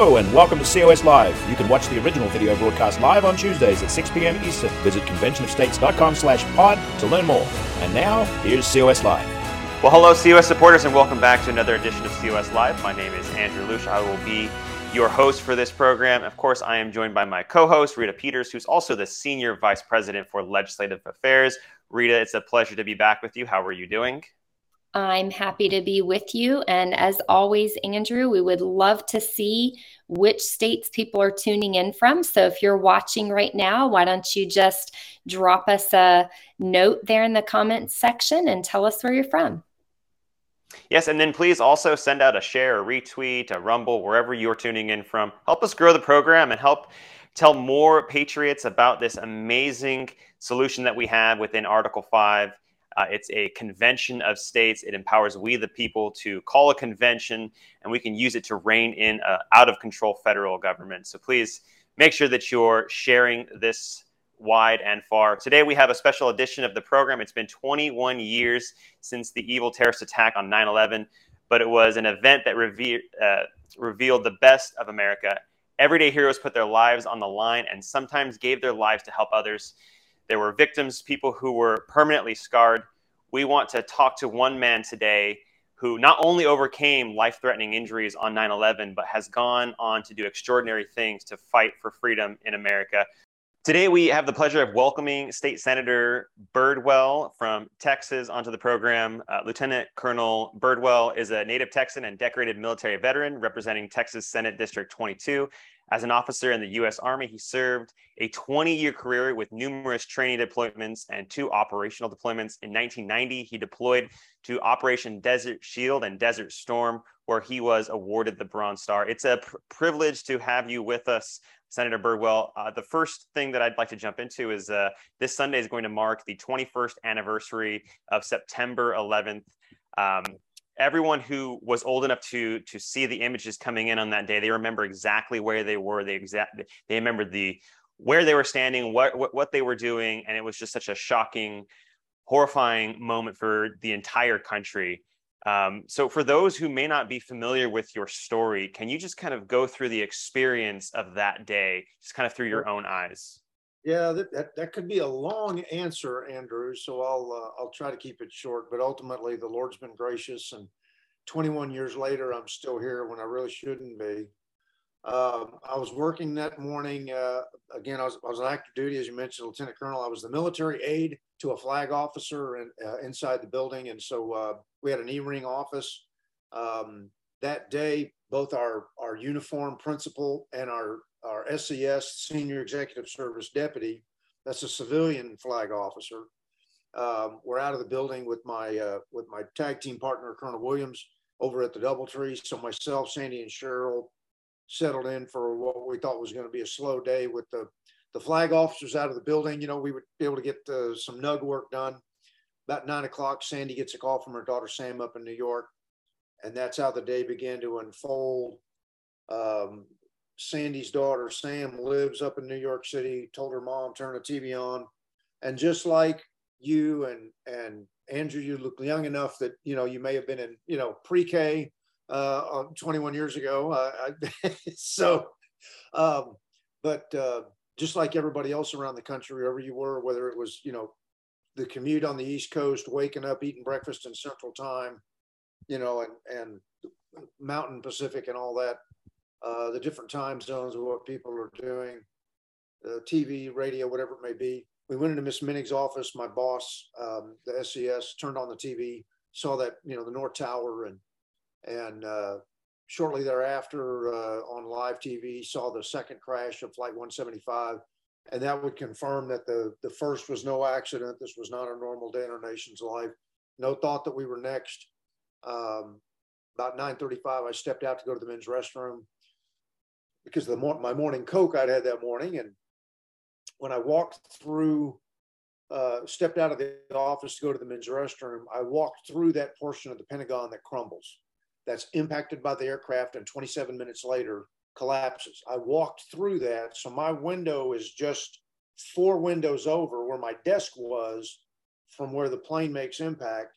Hello and welcome to COS Live. You can watch the original video broadcast live on Tuesdays at 6 p.m. Eastern. Visit conventionofstates.com slash pod to learn more. And now, here's COS Live. Well, hello, COS supporters, and welcome back to another edition of COS Live. My name is Andrew Lush. I will be your host for this program. Of course, I am joined by my co host, Rita Peters, who's also the Senior Vice President for Legislative Affairs. Rita, it's a pleasure to be back with you. How are you doing? I'm happy to be with you. And as always, Andrew, we would love to see which states people are tuning in from. So if you're watching right now, why don't you just drop us a note there in the comments section and tell us where you're from? Yes, and then please also send out a share, a retweet, a rumble, wherever you're tuning in from. Help us grow the program and help tell more patriots about this amazing solution that we have within Article 5 uh, it's a convention of states. It empowers we, the people, to call a convention, and we can use it to rein in out of control federal government. So please make sure that you're sharing this wide and far. Today, we have a special edition of the program. It's been 21 years since the evil terrorist attack on 9 11, but it was an event that reve- uh, revealed the best of America. Everyday heroes put their lives on the line and sometimes gave their lives to help others. There were victims, people who were permanently scarred. We want to talk to one man today who not only overcame life threatening injuries on 9 11, but has gone on to do extraordinary things to fight for freedom in America. Today, we have the pleasure of welcoming State Senator Birdwell from Texas onto the program. Uh, Lieutenant Colonel Birdwell is a native Texan and decorated military veteran representing Texas Senate District 22 as an officer in the U.S. Army, he served a 20 year career with numerous training deployments and two operational deployments. In 1990, he deployed to Operation Desert Shield and Desert Storm, where he was awarded the Bronze Star. It's a pr- privilege to have you with us, Senator Birdwell. Uh, the first thing that I'd like to jump into is uh, this Sunday is going to mark the 21st anniversary of September 11th. Um, everyone who was old enough to to see the images coming in on that day they remember exactly where they were they exact they remember the where they were standing what, what what they were doing and it was just such a shocking horrifying moment for the entire country. Um, so for those who may not be familiar with your story can you just kind of go through the experience of that day just kind of through your own eyes yeah, that, that, that could be a long answer, Andrew. So I'll uh, I'll try to keep it short. But ultimately, the Lord's been gracious, and 21 years later, I'm still here when I really shouldn't be. Um, I was working that morning. Uh, again, I was, I was on active duty, as you mentioned, Lieutenant Colonel. I was the military aide to a flag officer in, uh, inside the building, and so uh, we had an E-ring office. Um, that day, both our our uniform principal and our our SES Senior Executive Service Deputy, that's a civilian flag officer. Um, we're out of the building with my uh, with my tag team partner Colonel Williams over at the DoubleTree. So myself, Sandy, and Cheryl settled in for what we thought was going to be a slow day with the the flag officers out of the building. You know, we would be able to get uh, some nug work done. About nine o'clock, Sandy gets a call from her daughter Sam up in New York, and that's how the day began to unfold. Um, Sandy's daughter, Sam, lives up in New York City, told her mom, turn the TV on. And just like you and, and Andrew, you look young enough that, you know, you may have been in, you know, pre-K uh, 21 years ago. Uh, so, um, but uh, just like everybody else around the country, wherever you were, whether it was, you know, the commute on the East Coast, waking up, eating breakfast in Central Time, you know, and, and Mountain Pacific and all that, uh, the different time zones of what people are doing, uh, TV, radio, whatever it may be. We went into Miss Minig's office. My boss, um, the SES, turned on the TV, saw that you know the North Tower, and and uh, shortly thereafter uh, on live TV saw the second crash of Flight 175, and that would confirm that the the first was no accident. This was not a normal day in our nation's life. No thought that we were next. Um, about 9:35, I stepped out to go to the men's restroom because the my morning coke I'd had that morning, and when I walked through, uh, stepped out of the office to go to the men's restroom, I walked through that portion of the Pentagon that crumbles, that's impacted by the aircraft, and 27 minutes later collapses. I walked through that, so my window is just four windows over where my desk was from where the plane makes impact.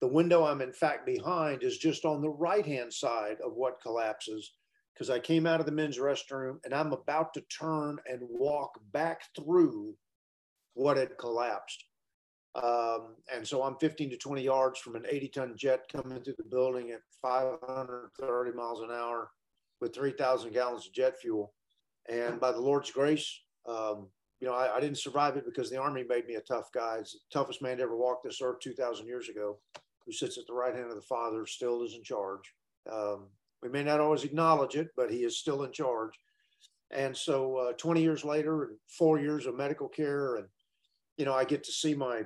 The window I'm in fact behind is just on the right hand side of what collapses because I came out of the men's restroom and I'm about to turn and walk back through what had collapsed. Um, and so I'm 15 to 20 yards from an 80 ton jet coming through the building at 530 miles an hour with 3,000 gallons of jet fuel. And by the Lord's grace, um, you know, I, I, didn't survive it because the Army made me a tough guy. It's the toughest man to ever walk this earth 2,000 years ago, who sits at the right hand of the Father, still is in charge. Um, we may not always acknowledge it, but he is still in charge. And so uh, 20 years later and four years of medical care and, you know, I get to see my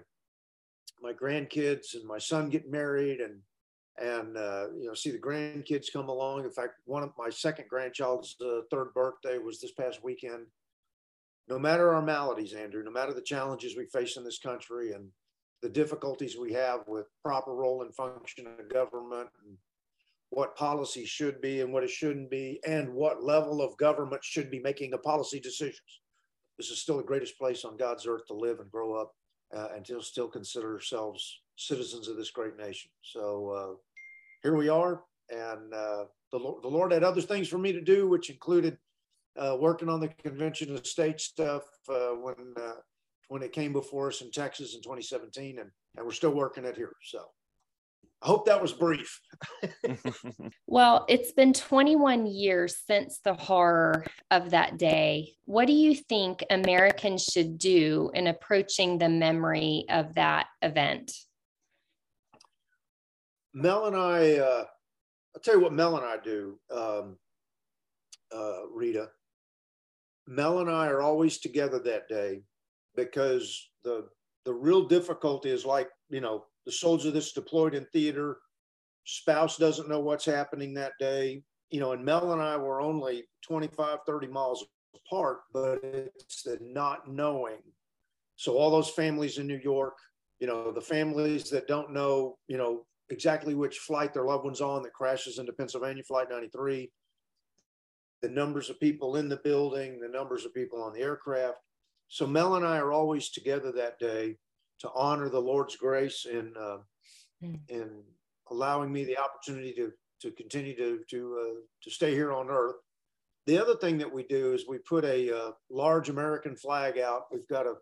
my grandkids and my son get married and and uh, you know see the grandkids come along. In fact, one of my second grandchild's uh, third birthday was this past weekend. No matter our maladies, Andrew, no matter the challenges we face in this country and the difficulties we have with proper role and function of government and what policy should be and what it shouldn't be and what level of government should be making the policy decisions. This is still the greatest place on God's earth to live and grow up uh, and to still consider ourselves citizens of this great nation. So uh, here we are, and uh, the, Lord, the Lord had other things for me to do, which included uh, working on the convention of state stuff uh, when uh, when it came before us in Texas in 2017, and and we're still working it here. So. I hope that was brief. well, it's been 21 years since the horror of that day. What do you think Americans should do in approaching the memory of that event? Mel and I, uh, I'll tell you what Mel and I do, um, uh, Rita. Mel and I are always together that day because the the real difficulty is like you know the soldier that's deployed in theater, spouse doesn't know what's happening that day. You know, and Mel and I were only 25, 30 miles apart, but it's the not knowing. So all those families in New York, you know, the families that don't know, you know, exactly which flight their loved one's on that crashes into Pennsylvania, Flight 93, the numbers of people in the building, the numbers of people on the aircraft. So Mel and I are always together that day to honor the Lord's grace in uh, mm. in allowing me the opportunity to to continue to to uh, to stay here on Earth. The other thing that we do is we put a uh, large American flag out. We've got a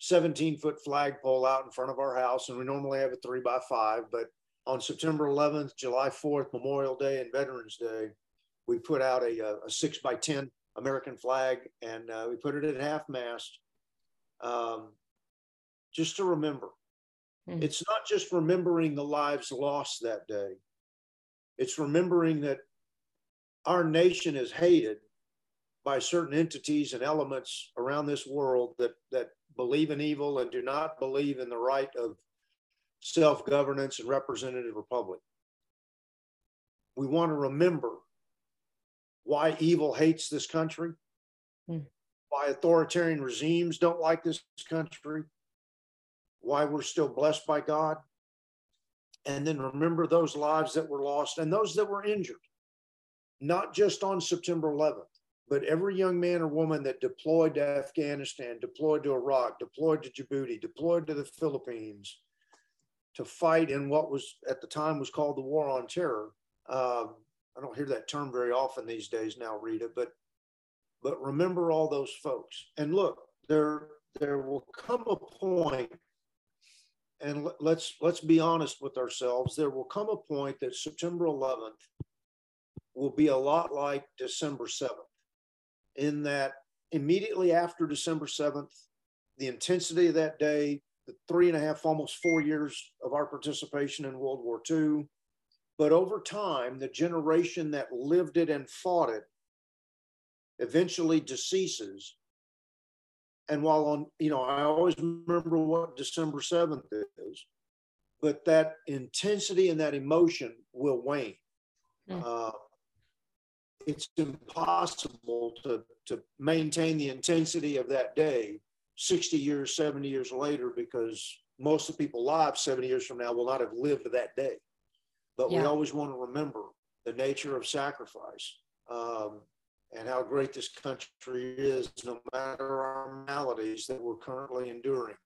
17 foot flagpole out in front of our house, and we normally have a three by five. But on September 11th, July 4th, Memorial Day, and Veterans Day, we put out a, uh, a six by 10 American flag, and uh, we put it at half mast. Um, just to remember. Mm. It's not just remembering the lives lost that day, it's remembering that our nation is hated by certain entities and elements around this world that, that believe in evil and do not believe in the right of self governance and representative republic. We want to remember why evil hates this country, mm. why authoritarian regimes don't like this country, why we're still blessed by God. And then remember those lives that were lost and those that were injured, not just on September 11th, but every young man or woman that deployed to Afghanistan, deployed to Iraq, deployed to Djibouti, deployed to the Philippines to fight in what was at the time was called the War on Terror. Um, I don't hear that term very often these days now, Rita, but but remember all those folks. And look, there there will come a point and let's let's be honest with ourselves. There will come a point that september 11th will be a lot like december 7th in that immediately after december 7th the intensity of that day the three and a half almost four years of our participation in world war ii but over time the generation that lived it and fought it eventually deceases and while on, you know, I always remember what December 7th is, but that intensity and that emotion will wane. Mm. Uh, it's impossible to, to maintain the intensity of that day 60 years, 70 years later, because most of the people alive 70 years from now will not have lived that day. But yeah. we always want to remember the nature of sacrifice. Um, and how great this country is, no matter our maladies that we're currently enduring.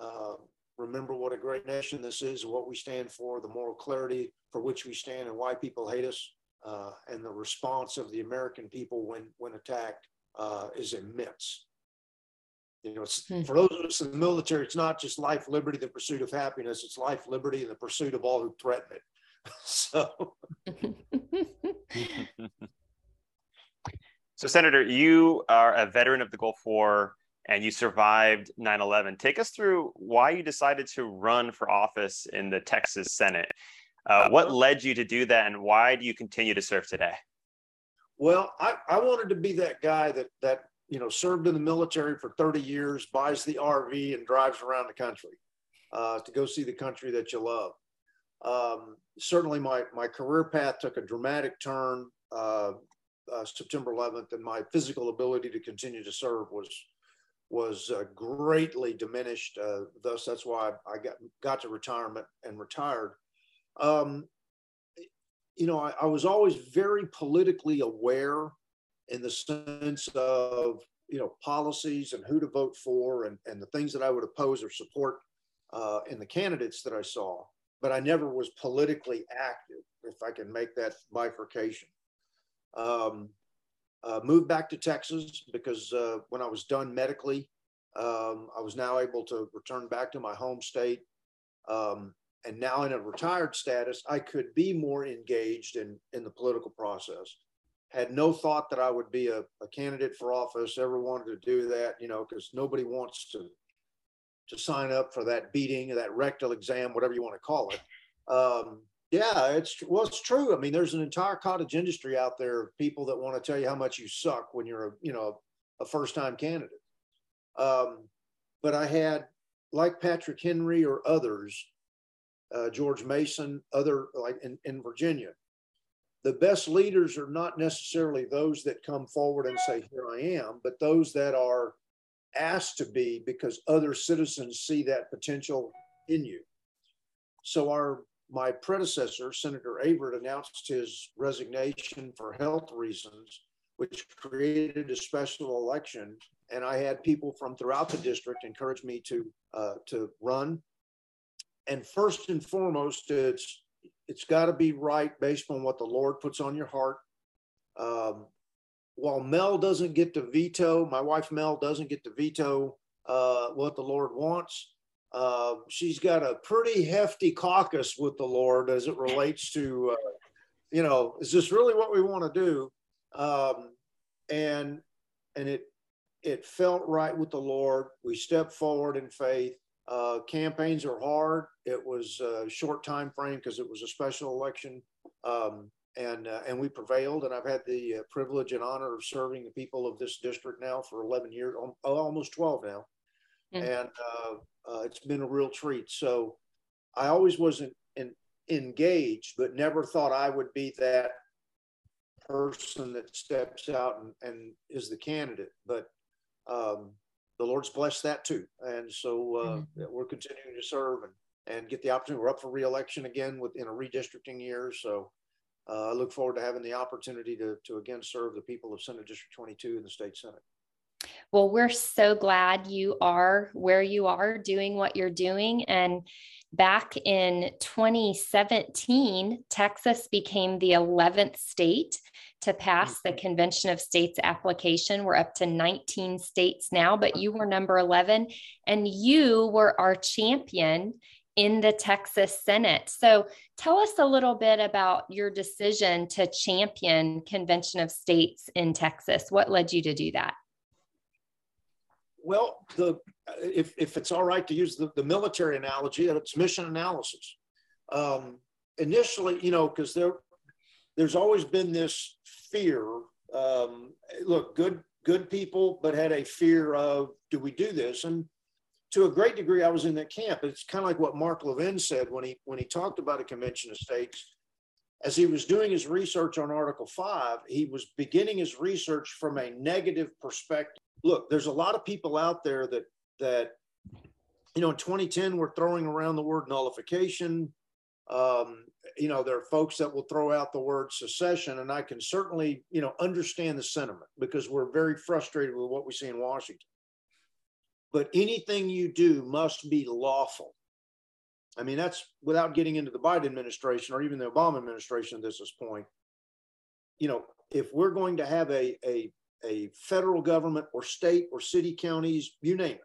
Uh, remember what a great nation this is, what we stand for, the moral clarity for which we stand, and why people hate us. uh, and the response of the American people when when attacked uh, is immense. You know, hmm. for those of us in the military, it's not just life, liberty, the pursuit of happiness. It's life, liberty, and the pursuit of all who threaten it. so. so, Senator, you are a veteran of the Gulf War and you survived 9 11. Take us through why you decided to run for office in the Texas Senate. Uh, what led you to do that, and why do you continue to serve today? Well, I, I wanted to be that guy that that you know served in the military for 30 years, buys the RV, and drives around the country uh, to go see the country that you love. Um, certainly, my my career path took a dramatic turn uh, uh, September 11th, and my physical ability to continue to serve was was uh, greatly diminished. Uh, thus, that's why I got got to retirement and retired. Um, you know, I, I, was always very politically aware in the sense of you know policies and who to vote for and, and the things that I would oppose or support uh, in the candidates that I saw. But I never was politically active, if I can make that bifurcation. Um, uh, moved back to Texas because uh, when I was done medically, um, I was now able to return back to my home state. Um, and now in a retired status, I could be more engaged in, in the political process. Had no thought that I would be a, a candidate for office, ever wanted to do that, you know, because nobody wants to to sign up for that beating, that rectal exam, whatever you want to call it. Um, yeah, it's well, it's true. I mean, there's an entire cottage industry out there of people that want to tell you how much you suck when you're a you know a first time candidate. Um, but I had like Patrick Henry or others, uh, George Mason, other like in, in Virginia. The best leaders are not necessarily those that come forward and say, "Here I am," but those that are asked to be because other citizens see that potential in you. So our my predecessor, Senator Averitt, announced his resignation for health reasons, which created a special election. And I had people from throughout the district encourage me to uh, to run. And first and foremost, it's it's got to be right based on what the Lord puts on your heart. Um, while Mel doesn't get to veto, my wife Mel doesn't get to veto uh, what the Lord wants uh, she's got a pretty hefty caucus with the Lord as it relates to, uh, you know, is this really what we want to do? Um, and and it it felt right with the Lord. We stepped forward in faith. Uh, campaigns are hard. It was a short time frame because it was a special election, um, and uh, and we prevailed. And I've had the uh, privilege and honor of serving the people of this district now for 11 years, almost 12 now, mm-hmm. and uh, it's been a real treat. So I always wasn't in, engaged, but never thought I would be that person that steps out and, and is the candidate. But um, the Lord's blessed that too. And so uh, mm-hmm. we're continuing to serve and, and get the opportunity. We're up for reelection again within a redistricting year. So uh, I look forward to having the opportunity to, to again serve the people of Senate District 22 in the state Senate. Well, we're so glad you are where you are doing what you're doing. And back in 2017, Texas became the 11th state to pass the mm-hmm. Convention of States application. We're up to 19 states now, but you were number 11 and you were our champion in the Texas Senate. So tell us a little bit about your decision to champion Convention of States in Texas. What led you to do that? Well, the if, if it's all right to use the, the military analogy, it's mission analysis. Um, initially, you know, because there there's always been this fear. Um, look, good good people, but had a fear of do we do this? And to a great degree, I was in that camp. It's kind of like what Mark Levin said when he when he talked about a convention of states. As he was doing his research on Article Five, he was beginning his research from a negative perspective look, there's a lot of people out there that that you know in 2010 we're throwing around the word nullification. Um, you know, there are folks that will throw out the word secession, and I can certainly you know understand the sentiment because we're very frustrated with what we see in Washington. But anything you do must be lawful. I mean, that's without getting into the Biden administration or even the Obama administration at this point. you know, if we're going to have a, a, a federal government or state or city counties, you name it,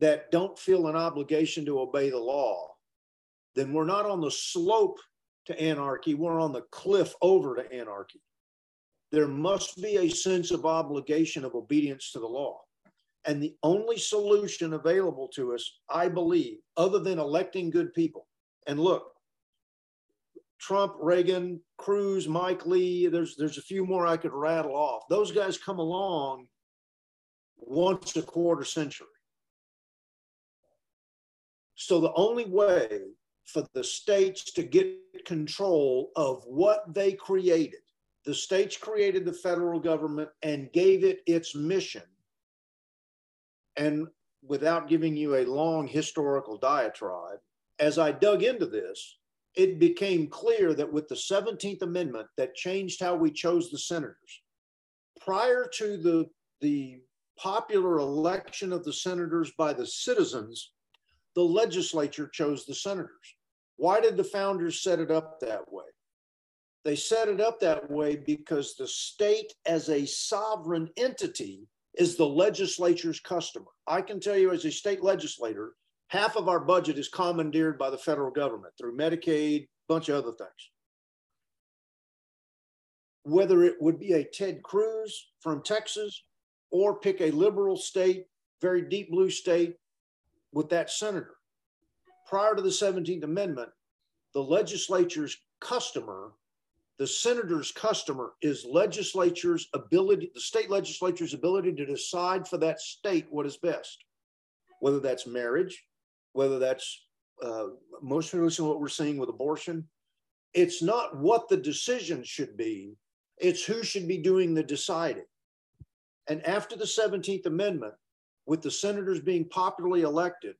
that don't feel an obligation to obey the law, then we're not on the slope to anarchy, we're on the cliff over to anarchy. There must be a sense of obligation of obedience to the law. And the only solution available to us, I believe, other than electing good people, and look, Trump, Reagan, Cruz, Mike Lee, there's there's a few more I could rattle off. Those guys come along once a quarter century. So the only way for the states to get control of what they created, the states created the federal government and gave it its mission and without giving you a long historical diatribe, as I dug into this, it became clear that with the 17th Amendment that changed how we chose the senators. Prior to the, the popular election of the senators by the citizens, the legislature chose the senators. Why did the founders set it up that way? They set it up that way because the state, as a sovereign entity, is the legislature's customer. I can tell you as a state legislator, half of our budget is commandeered by the federal government through Medicaid, a bunch of other things. Whether it would be a Ted Cruz from Texas or pick a liberal state, very deep blue state with that senator. Prior to the 17th Amendment, the legislature's customer the senator's customer is legislature's ability, the state legislature's ability to decide for that state what is best, whether that's marriage, whether that's uh, most recently what we're seeing with abortion. It's not what the decision should be, it's who should be doing the deciding. And after the 17th Amendment, with the senators being popularly elected,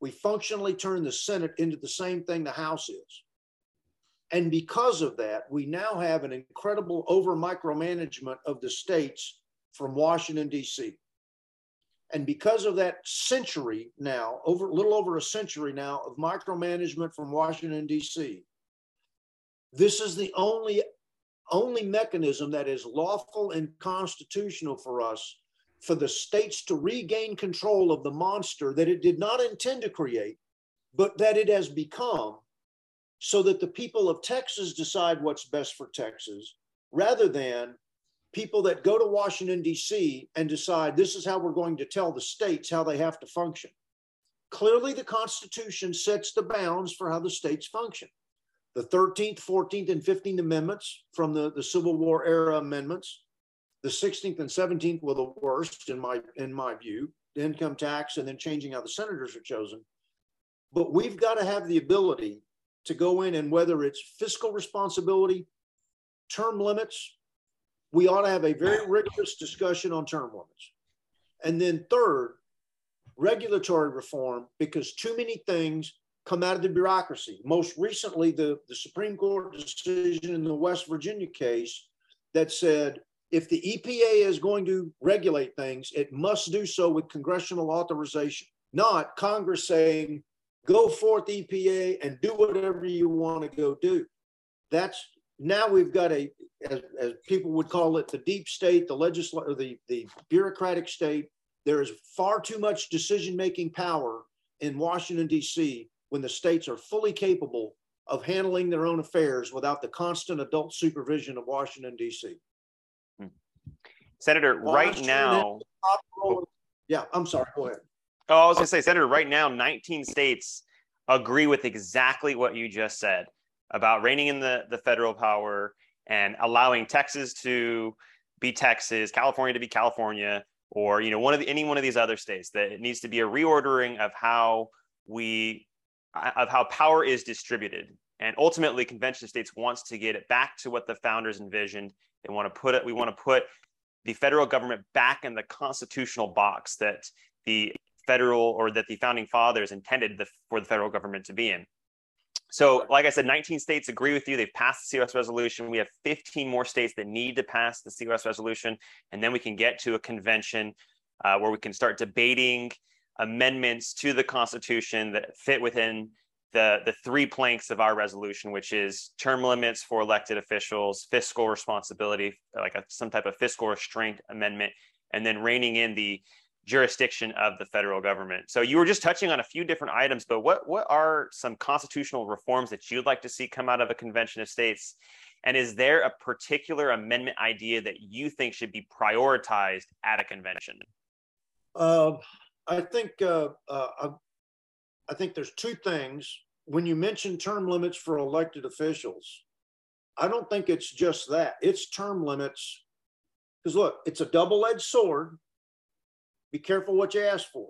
we functionally turned the Senate into the same thing the House is. And because of that, we now have an incredible over micromanagement of the states from Washington, D.C. And because of that century now, over a little over a century now of micromanagement from Washington, D.C., this is the only, only mechanism that is lawful and constitutional for us for the states to regain control of the monster that it did not intend to create, but that it has become so that the people of Texas decide what's best for Texas rather than people that go to Washington, D.C. and decide this is how we're going to tell the states how they have to function. Clearly, the Constitution sets the bounds for how the states function. The 13th, 14th, and 15th Amendments from the, the Civil War era amendments, the 16th and 17th were the worst in my in my view, the income tax and then changing how the senators are chosen. But we've got to have the ability to go in and whether it's fiscal responsibility, term limits, we ought to have a very rigorous discussion on term limits. And then third, regulatory reform, because too many things come out of the bureaucracy. Most recently, the, the Supreme Court decision in the West Virginia case that said if the EPA is going to regulate things, it must do so with congressional authorization, not Congress saying, go forth EPA and do whatever you want to go do. That's now we've got a, as, as people would call it, the deep state, the legislature, the, the bureaucratic state. There is far too much decision making power in Washington, D.C., when the states are fully capable of handling their own affairs without the constant adult supervision of Washington, D.C. Hmm. Senator, Washington right now. Yeah, I'm sorry. Go ahead. Oh, I was going to say, Senator, right now, 19 states agree with exactly what you just said about reining in the, the federal power and allowing Texas to be Texas, California to be California, or you know one of the, any one of these other states. That it needs to be a reordering of how we uh, of how power is distributed. And ultimately, convention of states wants to get it back to what the founders envisioned. They want to put it. We want to put the federal government back in the constitutional box that the federal or that the founding fathers intended the, for the federal government to be in. So, like I said, 19 states agree with you. They've passed the COS resolution. We have 15 more states that need to pass the COS resolution. And then we can get to a convention uh, where we can start debating amendments to the Constitution that fit within the the three planks of our resolution, which is term limits for elected officials, fiscal responsibility, like a, some type of fiscal restraint amendment, and then reining in the jurisdiction of the federal government. So you were just touching on a few different items, but what what are some constitutional reforms that you'd like to see come out of a convention of states? And is there a particular amendment idea that you think should be prioritized at a convention? Uh, I think uh, uh, I think there's two things. When you mention term limits for elected officials, I don't think it's just that. It's term limits because look, it's a double-edged sword. Be careful what you ask for,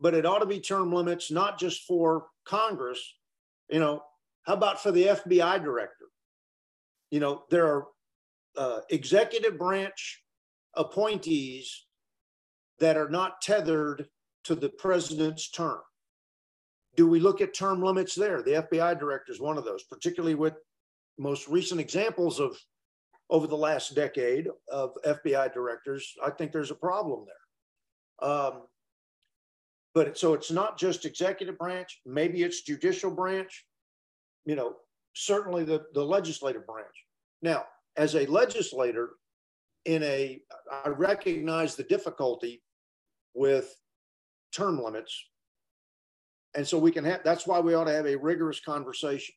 but it ought to be term limits not just for Congress. You know, how about for the FBI director? You know, there are uh, executive branch appointees that are not tethered to the president's term. Do we look at term limits there? The FBI director is one of those, particularly with most recent examples of over the last decade of FBI directors. I think there's a problem there. Um, but so it's not just executive branch, maybe it's judicial branch, you know, certainly the, the legislative branch. Now, as a legislator, in a, I recognize the difficulty with term limits and so we can have, that's why we ought to have a rigorous conversation.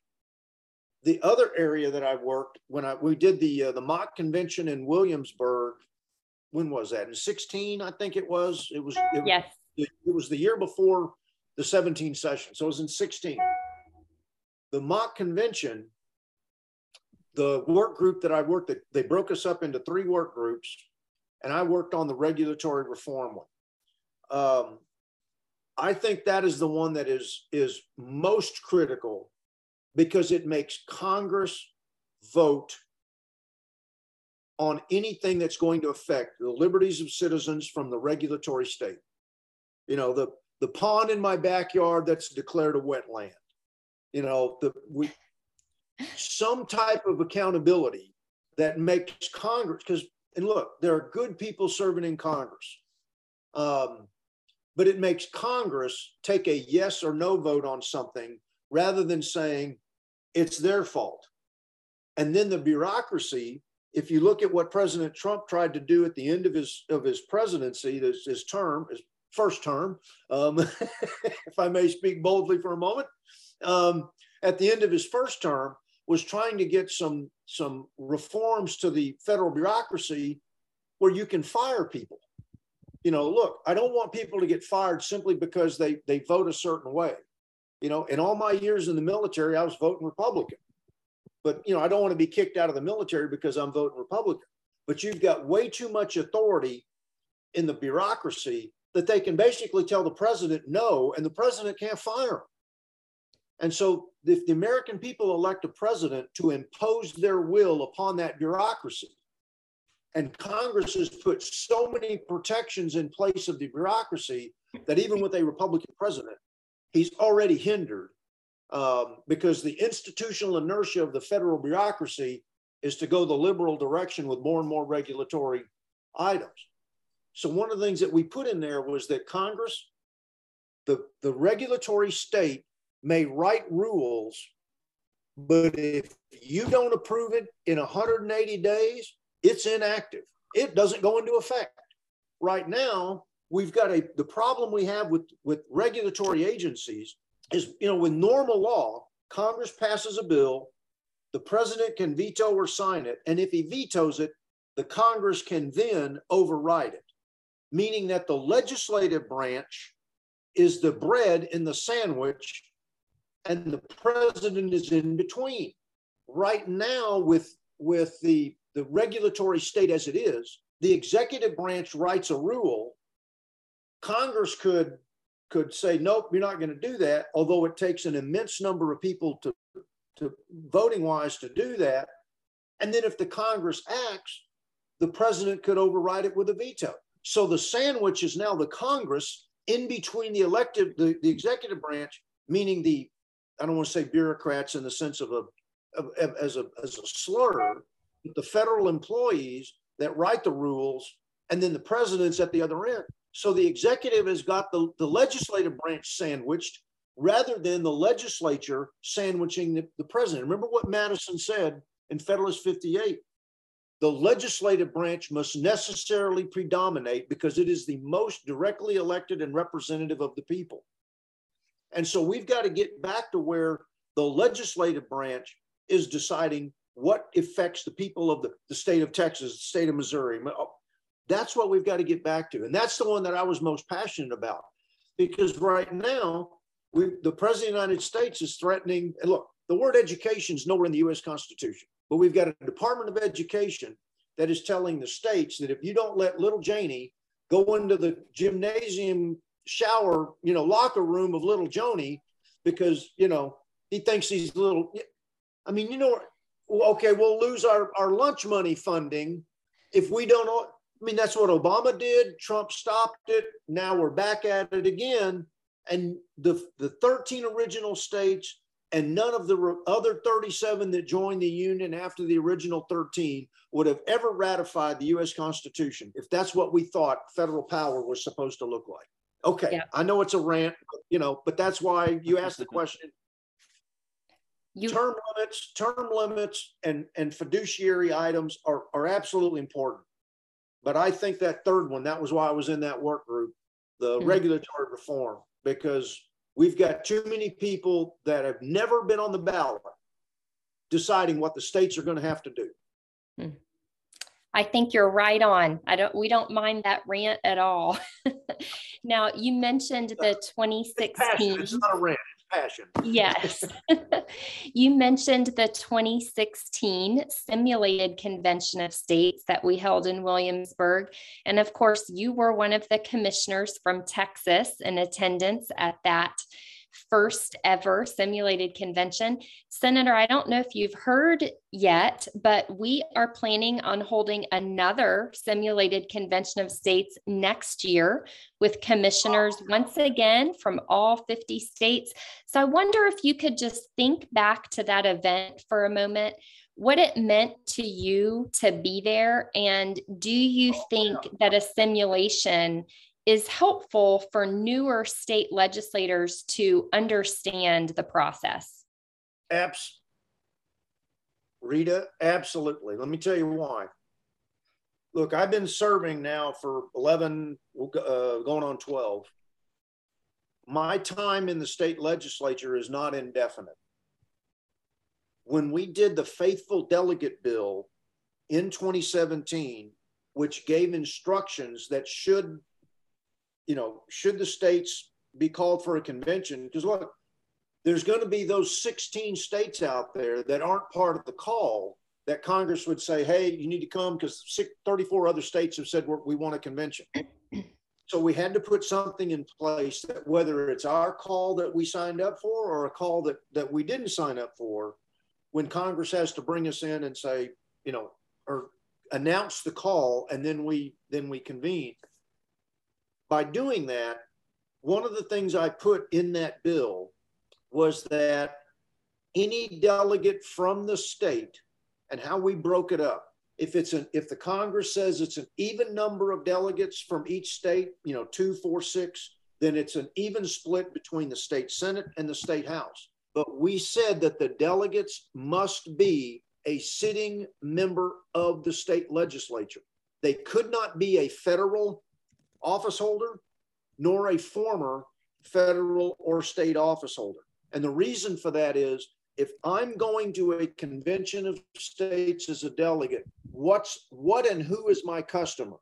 The other area that I worked when I, we did the, uh, the mock convention in Williamsburg, when was that? In 16, I think it was, it was, it, yes. it, it was the year before the 17 session. So it was in 16. The mock convention, the work group that I worked, they broke us up into three work groups and I worked on the regulatory reform one. Um, I think that is the one that is is most critical because it makes Congress vote on anything that's going to affect the liberties of citizens from the regulatory state. You know, the the pond in my backyard that's declared a wetland. You know, the we some type of accountability that makes Congress because and look, there are good people serving in Congress. Um, but it makes Congress take a yes or no vote on something rather than saying it's their fault. And then the bureaucracy, if you look at what President Trump tried to do at the end of his of his presidency, his, his term, his first term, um, if I may speak boldly for a moment, um, at the end of his first term, was trying to get some some reforms to the federal bureaucracy where you can fire people you know, look, I don't want people to get fired simply because they they vote a certain way. You know, in all my years in the military, I was voting Republican. But you know, I don't want to be kicked out of the military because I'm voting Republican. But you've got way too much authority in the bureaucracy that they can basically tell the president no, and the president can't fire them. And so, if the American people elect a president to impose their will upon that bureaucracy, and Congress has put so many protections in place of the bureaucracy that even with a Republican president, he's already hindered um, because the institutional inertia of the federal bureaucracy is to go the liberal direction with more and more regulatory items. So one of the things that we put in there was that Congress, the, the regulatory state may write rules, but if you don't approve it in 180 days, it's inactive. It doesn't go into effect. Right now, we've got a the problem we have with with regulatory agencies is you know with normal law, Congress passes a bill, the president can veto or sign it, and if he vetoes it, the Congress can then override it, meaning that the legislative branch is the bread in the sandwich and the president is in between. Right now, with with the the regulatory state as it is, the executive branch writes a rule. Congress could could say, nope, you're not going to do that, although it takes an immense number of people to, to voting wise to do that. And then if the Congress acts, the president could override it with a veto. So the sandwich is now the Congress in between the elective, the, the executive branch, meaning the, I don't want to say bureaucrats in the sense of a, of, as a, as a slur, the federal employees that write the rules, and then the president's at the other end. So the executive has got the, the legislative branch sandwiched, rather than the legislature sandwiching the, the president. Remember what Madison said in Federalist 58 the legislative branch must necessarily predominate because it is the most directly elected and representative of the people. And so we've got to get back to where the legislative branch is deciding what affects the people of the, the state of Texas, the state of Missouri. That's what we've got to get back to. And that's the one that I was most passionate about because right now, we, the president of the United States is threatening, and look, the word education is nowhere in the US Constitution, but we've got a Department of Education that is telling the states that if you don't let little Janie go into the gymnasium shower, you know, locker room of little Joni because, you know, he thinks he's little. I mean, you know, okay, we'll lose our, our lunch money funding if we don't. I mean, that's what Obama did. Trump stopped it. Now we're back at it again. And the, the 13 original states and none of the other 37 that joined the Union after the original 13 would have ever ratified the US Constitution if that's what we thought federal power was supposed to look like. Okay, yeah. I know it's a rant, you know, but that's why you asked the question. You, term limits, term limits, and and fiduciary items are are absolutely important. But I think that third one, that was why I was in that work group, the mm-hmm. regulatory reform, because we've got too many people that have never been on the ballot deciding what the states are going to have to do. Mm-hmm. I think you're right on. I don't we don't mind that rant at all. now you mentioned the 2016 it's not a rant, it's passion. Yes. you mentioned the 2016 simulated convention of states that we held in Williamsburg. And of course, you were one of the commissioners from Texas in attendance at that first ever simulated convention. Senator, I don't know if you've heard yet, but we are planning on holding another simulated convention of states next year with commissioners once again from all 50 states. So I wonder if you could just think back to that event for a moment what it meant to you to be there and do you think that a simulation is helpful for newer state legislators to understand the process? Abs- Rita, absolutely. Let me tell you why. Look, I've been serving now for 11, uh, going on 12. My time in the state legislature is not indefinite. When we did the faithful delegate bill in 2017, which gave instructions that should you know, should the states be called for a convention? Because look, there's going to be those 16 states out there that aren't part of the call that Congress would say, hey, you need to come because 34 other states have said we want a convention. so we had to put something in place that whether it's our call that we signed up for or a call that, that we didn't sign up for, when Congress has to bring us in and say, you know, or announce the call and then we then we convene by doing that, one of the things I put in that bill was that any delegate from the state and how we broke it up. If it's an if the Congress says it's an even number of delegates from each state, you know, two, four, six, then it's an even split between the state Senate and the state House. But we said that the delegates must be a sitting member of the state legislature. They could not be a federal office holder nor a former federal or state office holder. And the reason for that is if I'm going to a convention of states as a delegate, what's what and who is my customer?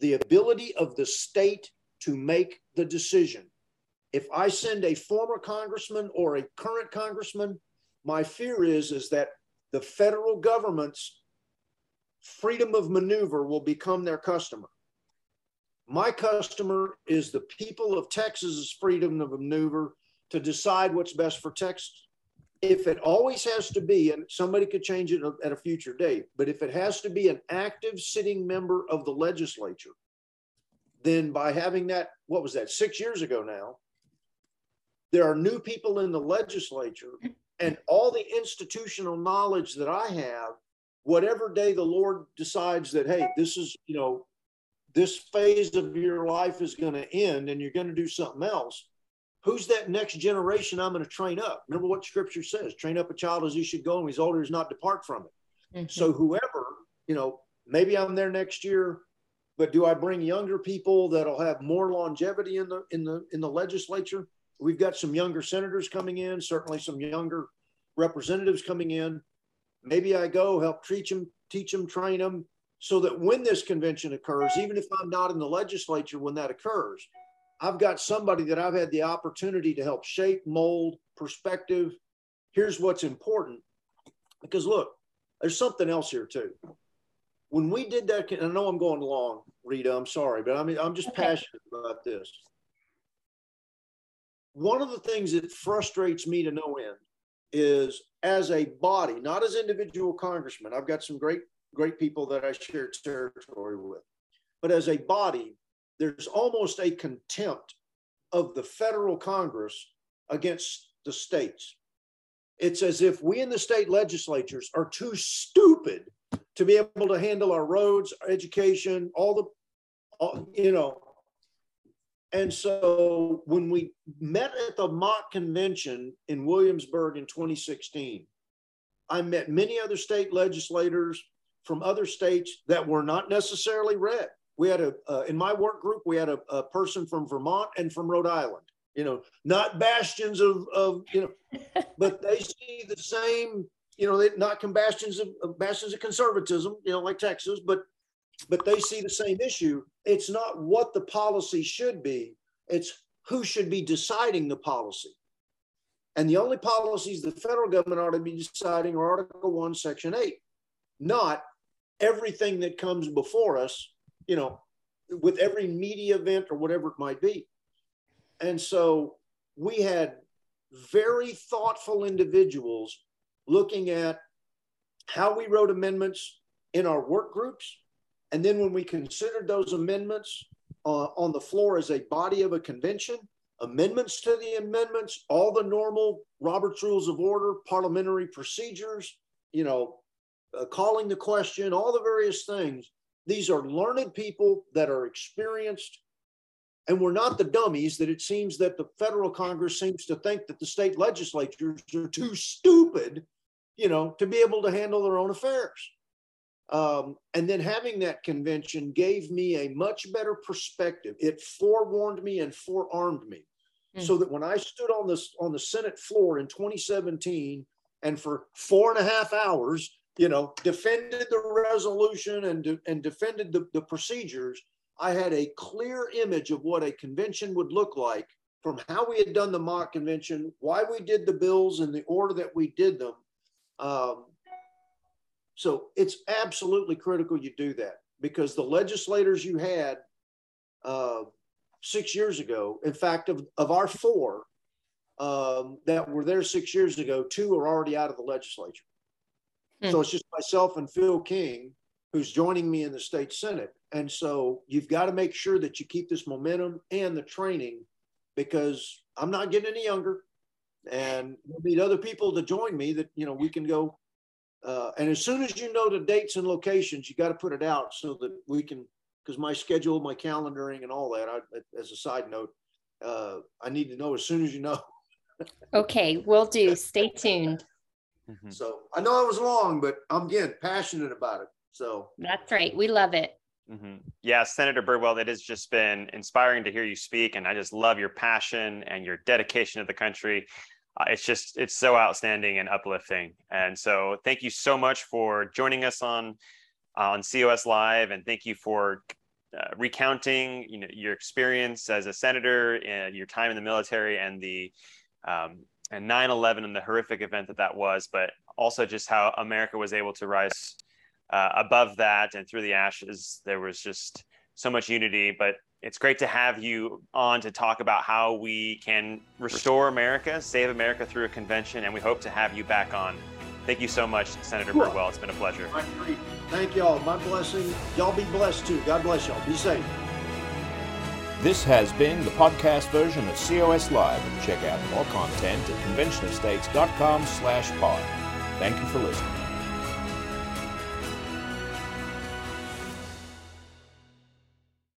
The ability of the state to make the decision. If I send a former congressman or a current congressman, my fear is is that the federal government's freedom of maneuver will become their customer. My customer is the people of Texas's freedom of maneuver to decide what's best for Texas. If it always has to be, and somebody could change it at a future date, but if it has to be an active sitting member of the legislature, then by having that, what was that, six years ago now, there are new people in the legislature and all the institutional knowledge that I have, whatever day the Lord decides that, hey, this is, you know, this phase of your life is going to end and you're going to do something else, who's that next generation I'm going to train up? Remember what scripture says train up a child as he should go, and he's older, he's not depart from it. Mm-hmm. So, whoever, you know, maybe I'm there next year, but do I bring younger people that'll have more longevity in the in the in the legislature? We've got some younger senators coming in, certainly some younger representatives coming in. Maybe I go help teach them, teach them, train them, so that when this convention occurs, even if I'm not in the legislature when that occurs, I've got somebody that I've had the opportunity to help shape, mold, perspective. Here's what's important. Because look, there's something else here too. When we did that, I know I'm going long, Rita, I'm sorry, but I mean, I'm just okay. passionate about this. One of the things that frustrates me to no end is as a body, not as individual congressmen. I've got some great, great people that I share territory with, but as a body, there's almost a contempt of the federal Congress against the states. It's as if we in the state legislatures are too stupid to be able to handle our roads, our education, all the, all, you know. And so when we met at the mock convention in Williamsburg in 2016, I met many other state legislators from other states that were not necessarily red. We had a uh, in my work group we had a, a, person from vermont and from rhode island you know not bastions of, of you know but they see the same you know they not bastions of, of bastions of conservatism you know like texas but but they see the same issue. It's not what the policy should be it's who should be deciding the policy. And the only policies the federal government ought to be deciding are article 1 section 8 not everything that comes before us you know, with every media event or whatever it might be. And so we had very thoughtful individuals looking at how we wrote amendments in our work groups. And then when we considered those amendments uh, on the floor as a body of a convention, amendments to the amendments, all the normal Robert's Rules of Order, parliamentary procedures, you know, uh, calling the question, all the various things these are learned people that are experienced, and we're not the dummies that it seems that the federal Congress seems to think that the state legislatures are too stupid, you know, to be able to handle their own affairs. Um, and then having that convention gave me a much better perspective. It forewarned me and forearmed me, mm-hmm. so that when I stood on this on the Senate floor in 2017, and for four and a half hours you know, defended the resolution and, de- and defended the, the procedures, I had a clear image of what a convention would look like from how we had done the mock convention, why we did the bills in the order that we did them. Um, so it's absolutely critical you do that because the legislators you had uh, six years ago, in fact, of, of our four um, that were there six years ago, two are already out of the legislature. Mm. So it's just myself and Phil King who's joining me in the state senate. And so you've got to make sure that you keep this momentum and the training because I'm not getting any younger and we'll need other people to join me that, you know, we can go. Uh, and as soon as you know the dates and locations, you got to put it out so that we can, because my schedule, my calendaring and all that, I, as a side note, uh, I need to know as soon as you know. okay, we'll do. Stay tuned. Mm-hmm. So I know it was long, but I'm again passionate about it. So that's right. We love it. Mm-hmm. Yeah, Senator Birdwell, it has just been inspiring to hear you speak, and I just love your passion and your dedication to the country. Uh, it's just it's so outstanding and uplifting. And so, thank you so much for joining us on on COS Live, and thank you for uh, recounting you know your experience as a senator, and your time in the military, and the um, and 9-11 and the horrific event that that was but also just how america was able to rise uh, above that and through the ashes there was just so much unity. But it's great to have you on to talk about how we can restore america save america through a convention and we hope to have you back on. Thank you so much senator cool. birdwell it's been a pleasure. Thank y'all my blessing. Y'all be blessed too. God bless y'all. Be safe this has been the podcast version of COS Live. Check out more content at conventionofstates.com slash pod. Thank you for listening.